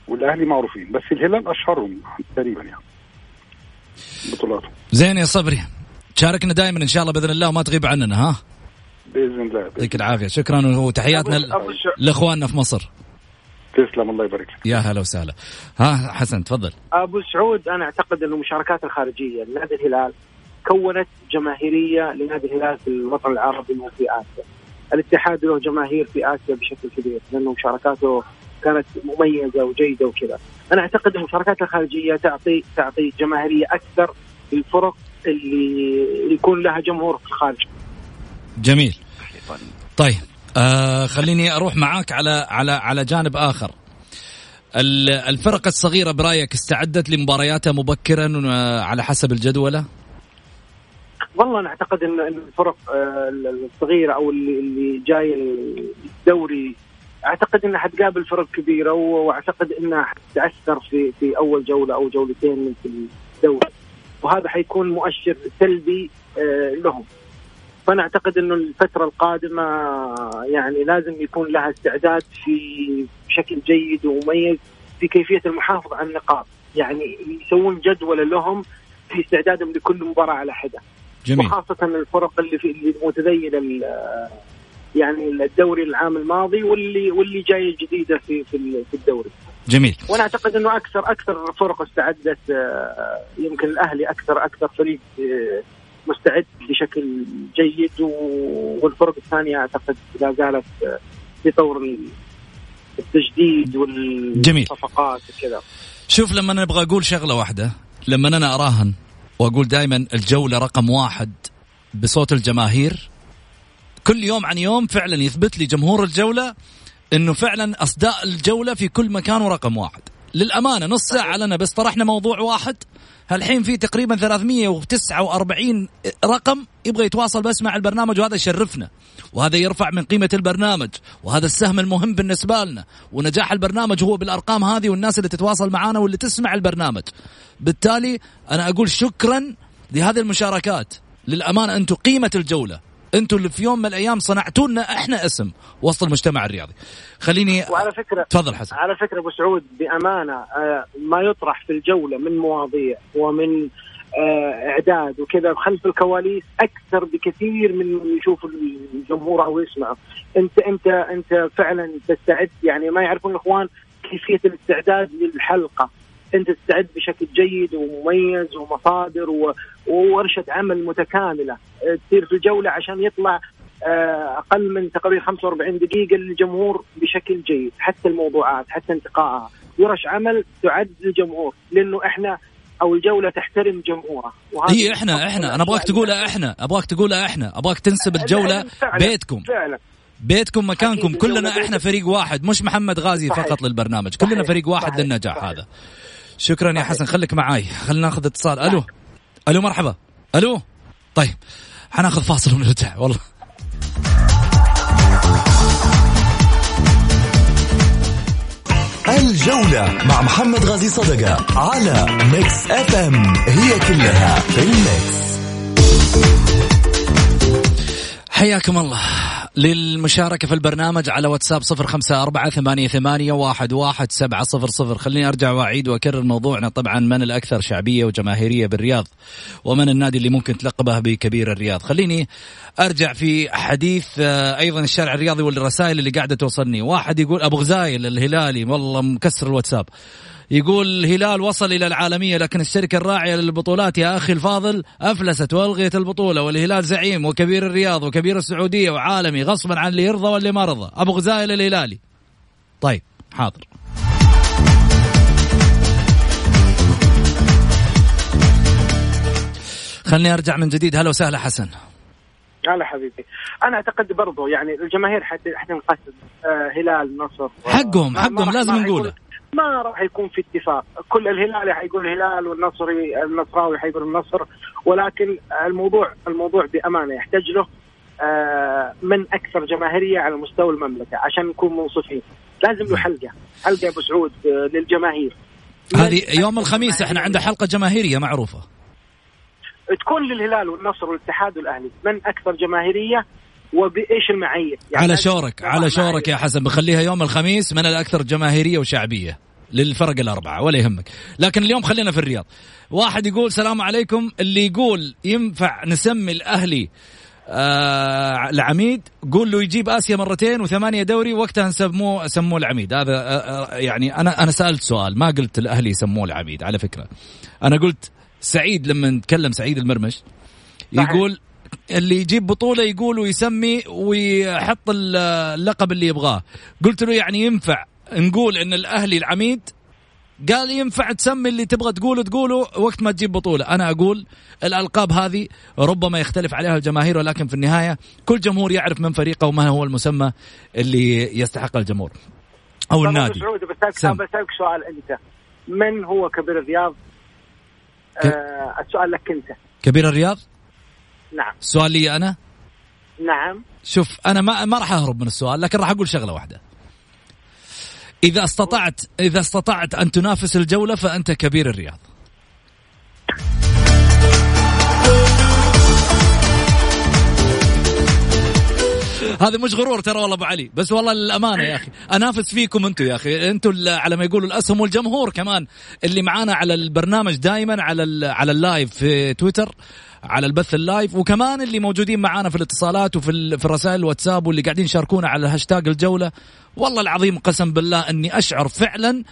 والأهلي معروفين بس الهلال أشهرهم تقريبا يعني. بطولاته زين يا صبري. تشاركنا دائما إن شاء الله بإذن الله وما تغيب عننا ها؟ بإذن الله يعطيك العافية. شكرا وتحياتنا لإخواننا في مصر. تسلم الله يبارك لك يا هلا وسهلا ها حسن تفضل أبو سعود أنا أعتقد انه المشاركات الخارجية لنادي الهلال كونت جماهيرية لنادي الهلال في الوطن العربي وفي آسيا. الاتحاد له جماهير في آسيا بشكل كبير لأنه مشاركاته كانت مميزة وجيدة وكذا. أنا أعتقد المشاركات الخارجية تعطي تعطي جماهيرية أكثر للفرق اللي يكون لها جمهور في الخارج. جميل طيب آه خليني أروح معاك على على على جانب آخر. ال- الفرق الصغيرة برأيك استعدت لمبارياتها مبكرا آه، على حسب الجدولة؟ والله أنا أعتقد إن الفرق آه، الصغيرة أو اللي جاي الدوري أعتقد إنها حتقابل فرق كبيرة وأعتقد إنها حتتأثر في في أول جولة أو جولتين من الدوري. وهذا حيكون مؤشر سلبي آه، لهم. فأنا أعتقد إنه الفترة القادمة يعني لازم يكون لها استعداد في بشكل جيد ومميز في كيفية المحافظة على النقاط. يعني يسوون جدول لهم في استعدادهم لكل مباراة على حدة. جميل. وخاصة الفرق اللي في اللي متذيلة ال- يعني الدوري العام الماضي واللي واللي جاية جديدة في في ال- في الدوري. جميل. وأنا أعتقد إنه أكثر أكثر فرق استعدت آه، يمكن الأهلي أكثر أكثر فريق آه، بشكل جيد والفرق الثانية أعتقد لا زالت آه، في طور ال- التجديد. والصفقات وكذا شوف لما أنا أبغى أقول شغلة واحدة لما أنا أراهن وأقول دائما الجولة رقم واحد بصوت الجماهير كل يوم عن يوم فعلا يثبت لي جمهور الجولة إنه فعلا أصداء الجولة في كل مكان ورقم واحد للأمانة نص ساعة لنا بس طرحنا موضوع واحد. هالحين في تقريبا 349 رقم يبغى يتواصل بس مع البرنامج وهذا يشرفنا. وهذا يرفع من قيمة البرنامج. وهذا السهم المهم بالنسبة لنا. ونجاح البرنامج هو بالأرقام هذه والناس اللي تتواصل معنا واللي تسمع البرنامج. بالتالي أنا أقول شكرا لهذه المشاركات. للأمانة أنتم قيمة الجولة. أنتم اللي في يوم من الأيام صنعتوا لنا إحنا اسم وسط المجتمع الرياضي. خليني وعلى فكره تفضل حسن. على فكرة أبو سعود بأمانة آه، ما يطرح في الجولة من مواضيع ومن آه، إعداد وكذا خلف الكواليس أكثر بكثير من يشوف الجمهور أو يسمعه انت انت أنت فعلا تستعد يعني ما يعرفون الإخوان كيفية الاستعداد للحلقة. أنت تستعد بشكل جيد ومميز ومصادر و... وورشة عمل متكاملة. آه، تصير في الجولة عشان يطلع آه، أقل من تقريبا 45 دقيقة للجمهور بشكل جيد حتى الموضوعات حتى انتقائها. ورش عمل تعد للجمهور لأنه إحنا أو الجولة تحترم جمهورها. هي إحنا إحنا. أنا أبغاك تقولها إحنا. أبغاك تقولها إحنا. أبغاك تنسب الجولة فعلا بيتكم. فعلا. بيتكم مكانكم. كلنا إحنا فريق واحد مش محمد غازي صحيح. فقط للبرنامج. كلنا. فريق واحد صحيح. للنجاح صحيح. هذا. شكرا يا حسن خليك معاي. خلينا ناخذ اتصال. ألو؟ ألو مرحبا. ألو؟ طيب حناخذ فاصل ونرجع. والله. الجولة مع محمد غازي صدقة على Mix FM. هي كلها في ال mix. حياكم الله. للمشاركة في البرنامج على واتساب صفر خمسة أربعة ثمانية, ثمانية واحد, واحد سبعة صفر صفر. خليني أرجع وأعيد وأكرر موضوعنا. طبعا من الأكثر شعبية وجماهيرية بالرياض ومن النادي اللي ممكن تلقبه بكبير الرياض. خليني أرجع في حديث آه، أيضا الشارع الرياضي والرسائل اللي قاعدة توصلني. واحد يقول أبو غزايل الهلالي والله مكسر الواتساب. يقول الهلال وصل إلى العالمية لكن الشركة الراعية للبطولات يا أخي الفاضل أفلست وألغيت البطولة والهلال زعيم وكبير الرياض وكبير السعودية وعالمي غصبا عن اللي يرضى واللي ما رضى. أبو غزايل الهلالي طيب حاضر. خلني أرجع من جديد. هلا وسهلا حسن. هلا حبيبي. أنا أعتقد برضو يعني الجماهير حت- حتنقسم آه هلال نصر. حقهم حقهم لازم نقوله. ما راح يكون في اتفاق. كل الهلالي حيقول الهلال والنصري النصراوي حيقول النصر ولكن الموضوع الموضوع بأمانة يحتاج له آه، من أكثر جماهيرية على مستوى المملكة عشان نكون منصفين. لازم له حلقة. حلقة أبو سعود آه، للجماهير. هذه يوم الخميس إحنا. عندنا حلقة جماهيرية معروفة. تكون للهلال والنصر والاتحاد والأهلي من أكثر جماهيرية وبإيش المعايير؟ يعني على شورك على شورك معايير. يا حسن بخليها يوم الخميس من الأكثر جماهيرية وشعبية للفرق الأربعة ولا يهمك. لكن اليوم خلينا في الرياض. واحد يقول السلام عليكم اللي يقول ينفع نسمي الأهلي آه العميد قول له يجيب آسيا مرتين وثمانية دوري وقتها نسموه سموه العميد. هذا آه آه يعني أنا أنا سألت سؤال ما قلت الأهلي يسموه العميد على فكرة. أنا قلت سعيد لما نتكلم سعيد المرمش. يقول اللي يجيب بطولة يقول ويسمي ويحط ال- اللقب اللي يبغاه. قلت له يعني ينفع نقول إن الأهلي العميد؟ قال ينفع تسمي اللي تبغى تقوله تقوله وقت ما تجيب بطولة. أنا أقول الألقاب هذه ربما يختلف عليها الجماهير ولكن في النهاية كل جمهور يعرف من فريقه وما هو المسمى اللي يستحق الجمهور. أو النادي. سعود بسالك. بسالك سؤال أنت. من هو كبير الرياض؟ ك- آه السؤال لك أنت. كبير الرياض؟ نعم. السؤال لي أنا؟ نعم. شوف أنا ما ما راح أهرب من السؤال لكن راح أقول شغلة واحدة. إذا استطعت إذا استطعت أن تنافس الجولة فأنت كبير الرياض. هذا مش غرور ترى والله أبو علي بس والله للأمانة يا أخي أنافس فيكم أنتم يا أخي أنتم على ما يقولوا الأسهم والجمهور كمان اللي معانا على البرنامج دائما على على ال live في تويتر على البث ال live. وكمان اللي موجودين معانا في الاتصالات وفي ال- في الرسائل الواتساب واللي قاعدين يشاركونا على هاشتاج الجولة والله العظيم قسم بالله إني أشعر فعلا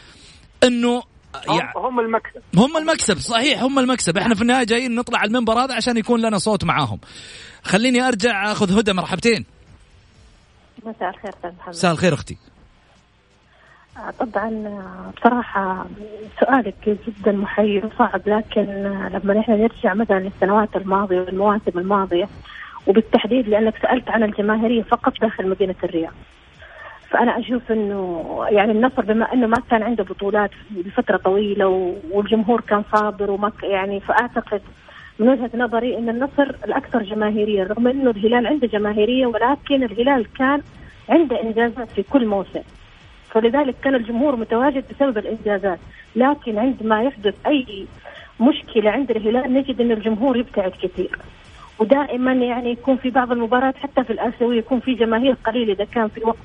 إنه هم, يعني هم المكسب. هم المكسب صحيح هم المكسب. إحنا في النهاية جايين نطلع على المنبر هذا عشان يكون لنا صوت معاهم. خليني أرجع أخذ هدى مرحبتين. مساء الخير أستاذ محمد. مساء الخير أختي. طبعا بصراحة سؤالك جدا محير وصعب لكن لما نحن نرجع مثلا للسنوات الماضية والمواسم الماضية وبالتحديد لأنك سألت عن الجماهيرية فقط داخل مدينة الرياض. فأنا أشوف أنه يعني النصر بما أنه ما كان عنده بطولات لفترة طويلة والجمهور كان صابر وما يعني فأعتقد من وجهة نظري أن النصر الأكثر جماهيرية رغم أنه الهلال عنده جماهيرية ولكن الهلال كان عنده إنجازات في كل موسم. فلذلك كان الجمهور متواجد بسبب الإنجازات، لكن عندما يحدث أي مشكلة عند الهلال نجد إن الجمهور يبتعد كثير. ودائما يعني يكون في بعض المباريات حتى في الآسيوية يكون في جماهير قليلة إذا كان في وقت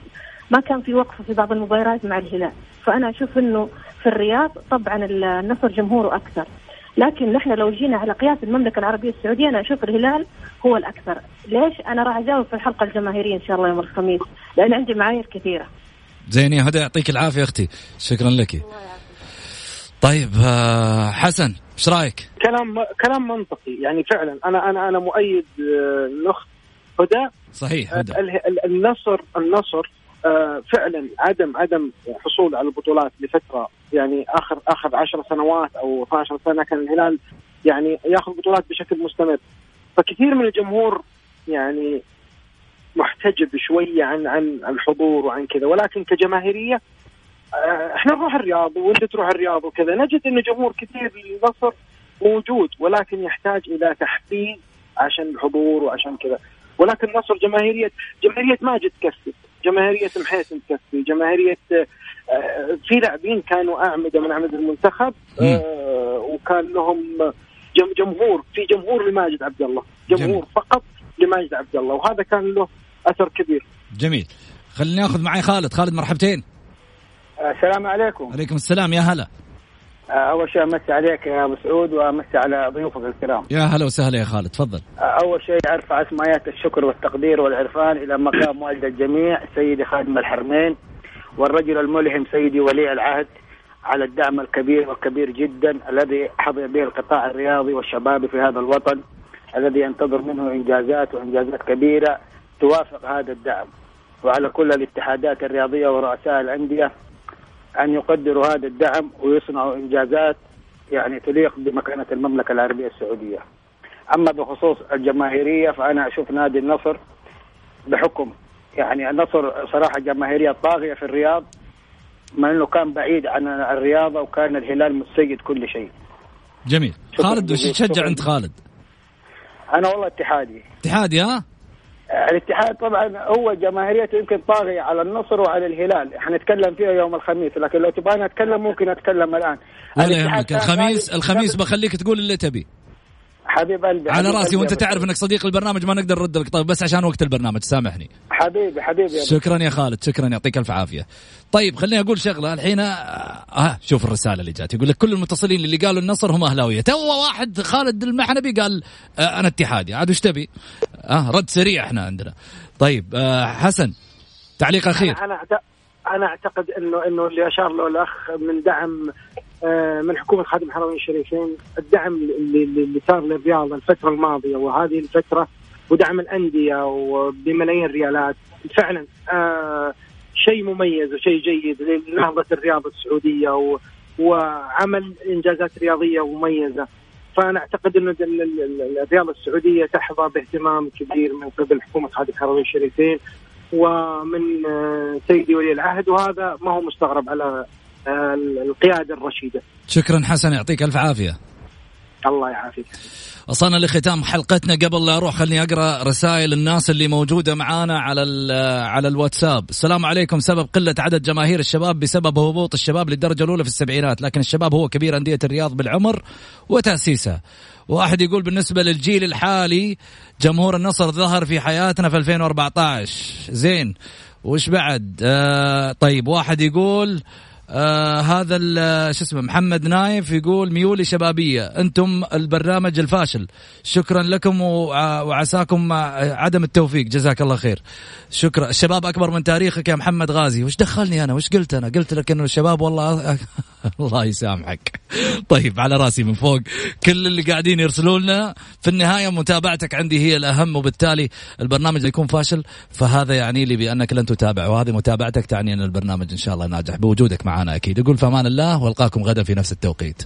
ما كان في وقفة في بعض المباريات مع الهلال. فأنا أشوف أنه في الرياض طبعا النصر جمهوره أكثر. لكن نحن لو جينا على قياس المملكة العربية السعودية أنا أشوف الهلال هو الأكثر. ليش؟ أنا راح أجاوب في الحلقة الجماهيرية إن شاء الله يوم الخميس لأن عندي معايير كثيرة. زين يا هدى يعطيك العافية أختي. شكرا لك. طيب آه، حسن إيش رأيك؟ كلام كلام منطقي. يعني فعلا أنا أنا أنا مؤيد آه، الاخت هدى. صحيح هدى. النصر النصر آه، فعلا عدم عدم حصول على البطولات لفترة يعني آخر آخر 10 سنوات أو 12 سنة كان الهلال يعني ياخذ بطولات بشكل مستمر. فكثير من الجمهور يعني محتجب شوية عن عن الحضور وعن كذا ولكن كجماهيرية آه، إحنا نروح الرياض وأنت تروح الرياض وكذا. نجد انه جمهور كثير للنصر موجود ولكن يحتاج إلى تحفيز عشان الحضور وعشان كذا. ولكن النصر جماهيريه جماهيرية ماجد تكفي. جماهيرية محيسن تكفي. جماهيرية آه، في لاعبين كانوا أعمدة من أعمدة المنتخب آه، وكان لهم جمهور في جمهور لماجد عبد الله. جمهور جميل. فقط لماجد عبد الله. وهذا كان له أثر كبير. جميل. خليني آخذ معي خالد. خالد مرحبتين. السلام عليكم. عليكم السلام. يا هلا. آه، أول شيء أمسي عليك يا أبو سعود وأمسي على ضيوفك الكرام. يا هلا وسهلا يا خالد. تفضل. آه، أول شيء أرفع اسمايات الشكر والتقدير والعرفان إلى مقام والد الجميع سيدي خادم الحرمين والرجل الملهم سيدي ولي العهد على الدعم الكبير والكبير جدا الذي حظي به القطاع الرياضي والشبابي في هذا الوطن الذي ينتظر منه إنجازات وإنجازات كبيرة توافق هذا الدعم. وعلى كل الاتحادات الرياضية ورؤساء الأندية أن يقدروا هذا الدعم ويصنعوا إنجازات يعني تليق بمكانة المملكة العربية السعودية. أما بخصوص الجماهيرية فأنا أشوف نادي النصر بحكم يعني النصر صراحة جماهيرية طاغية في الرياض ما أنه كان بعيد عن الرياضة وكان الهلال متسيد كل شيء. جميل. خالد وش تشجع أنت خالد؟ أنا والله اتحادي. اتحادي ها؟ الاتحاد طبعا هو جماهيريته يمكن طاغية على النصر وعلى الهلال. حنتكلم فيها يوم الخميس لكن لو تبغى اتكلم ممكن اتكلم الآن. ولا يهمك. الخميس الخميس بخليك تقول اللي تبي. حبيب قلبي على راسي وانت تعرف انك صديق البرنامج ما نقدر نرد لك. طيب بس عشان وقت البرنامج سامحني. حبيبي حبيبي شكرا يا خالد شكرا يعطيك ألف عافية. طيب خليني أقول شغلة الحين آه, آه، شوف الرسالة اللي جات. يقول لك كل المتصلين اللي قالوا النصر هم أهلاوية. تو واحد خالد المحنبي قال آه أنا اتحادي. عاد وش تبي؟ آه رد سريع إحنا عندنا. طيب آه حسن تعليق أخير. أنا أنا أعتقد انه إنه اللي أشار له الأخ من دعم آه، من حكومة خادم الحرمين الشريفين الدعم اللي, صار للرياض الفترة الماضية وهذه الفترة ودعم الأندية وبملايين الريالات. فعلا آه شيء مميز وشيء جيد لنهضة الرياضه السعودية وعمل إنجازات رياضية مميزة. فأنا أعتقد إن الرياضه السعودية تحظى باهتمام كبير من قبل حكومة خادم الحرمين الشريفين ومن آه، سيدي ولي العهد وهذا ما هو مستغرب على القيادة الرشيدة. شكرا حسن يعطيك ألف عافية. الله يعافيك. وصلنا لختام حلقتنا قبل لا أروح خليني أقرأ رسائل الناس اللي موجودة معانا على على الواتساب السلام عليكم سبب قلة عدد جماهير الشباب بسبب هبوط الشباب للدرجة الأولى في السبعينات لكن الشباب هو كبير أندية الرياض بالعمر وتاسيسها واحد يقول بالنسبة للجيل الحالي جمهور النصر ظهر في حياتنا في 2014 زين وش بعد آه طيب واحد يقول آه هذا شو اسمه محمد نايف يقول ميولي شبابية أنتم البرنامج الفاشل. شكرا لكم وعساكم عدم التوفيق. جزاك الله خير. شكرا. الشباب أكبر من تاريخك يا محمد غازي. وش دخلني أنا؟ وش قلت أنا؟ قلت لك إنه الشباب والله الله يسامحك. طيب على راسي من فوق. كل اللي قاعدين يرسلوا لنا في النهاية متابعتك عندي هي الأهم وبالتالي البرنامج يكون فاشل. فهذا يعني لي بأنك لن تتابع وهذه متابعتك تعني أن البرنامج إن شاء الله ناجح بوجودك معنا. أكيد. يقول فمان الله وألقاكم غدا في نفس التوقيت.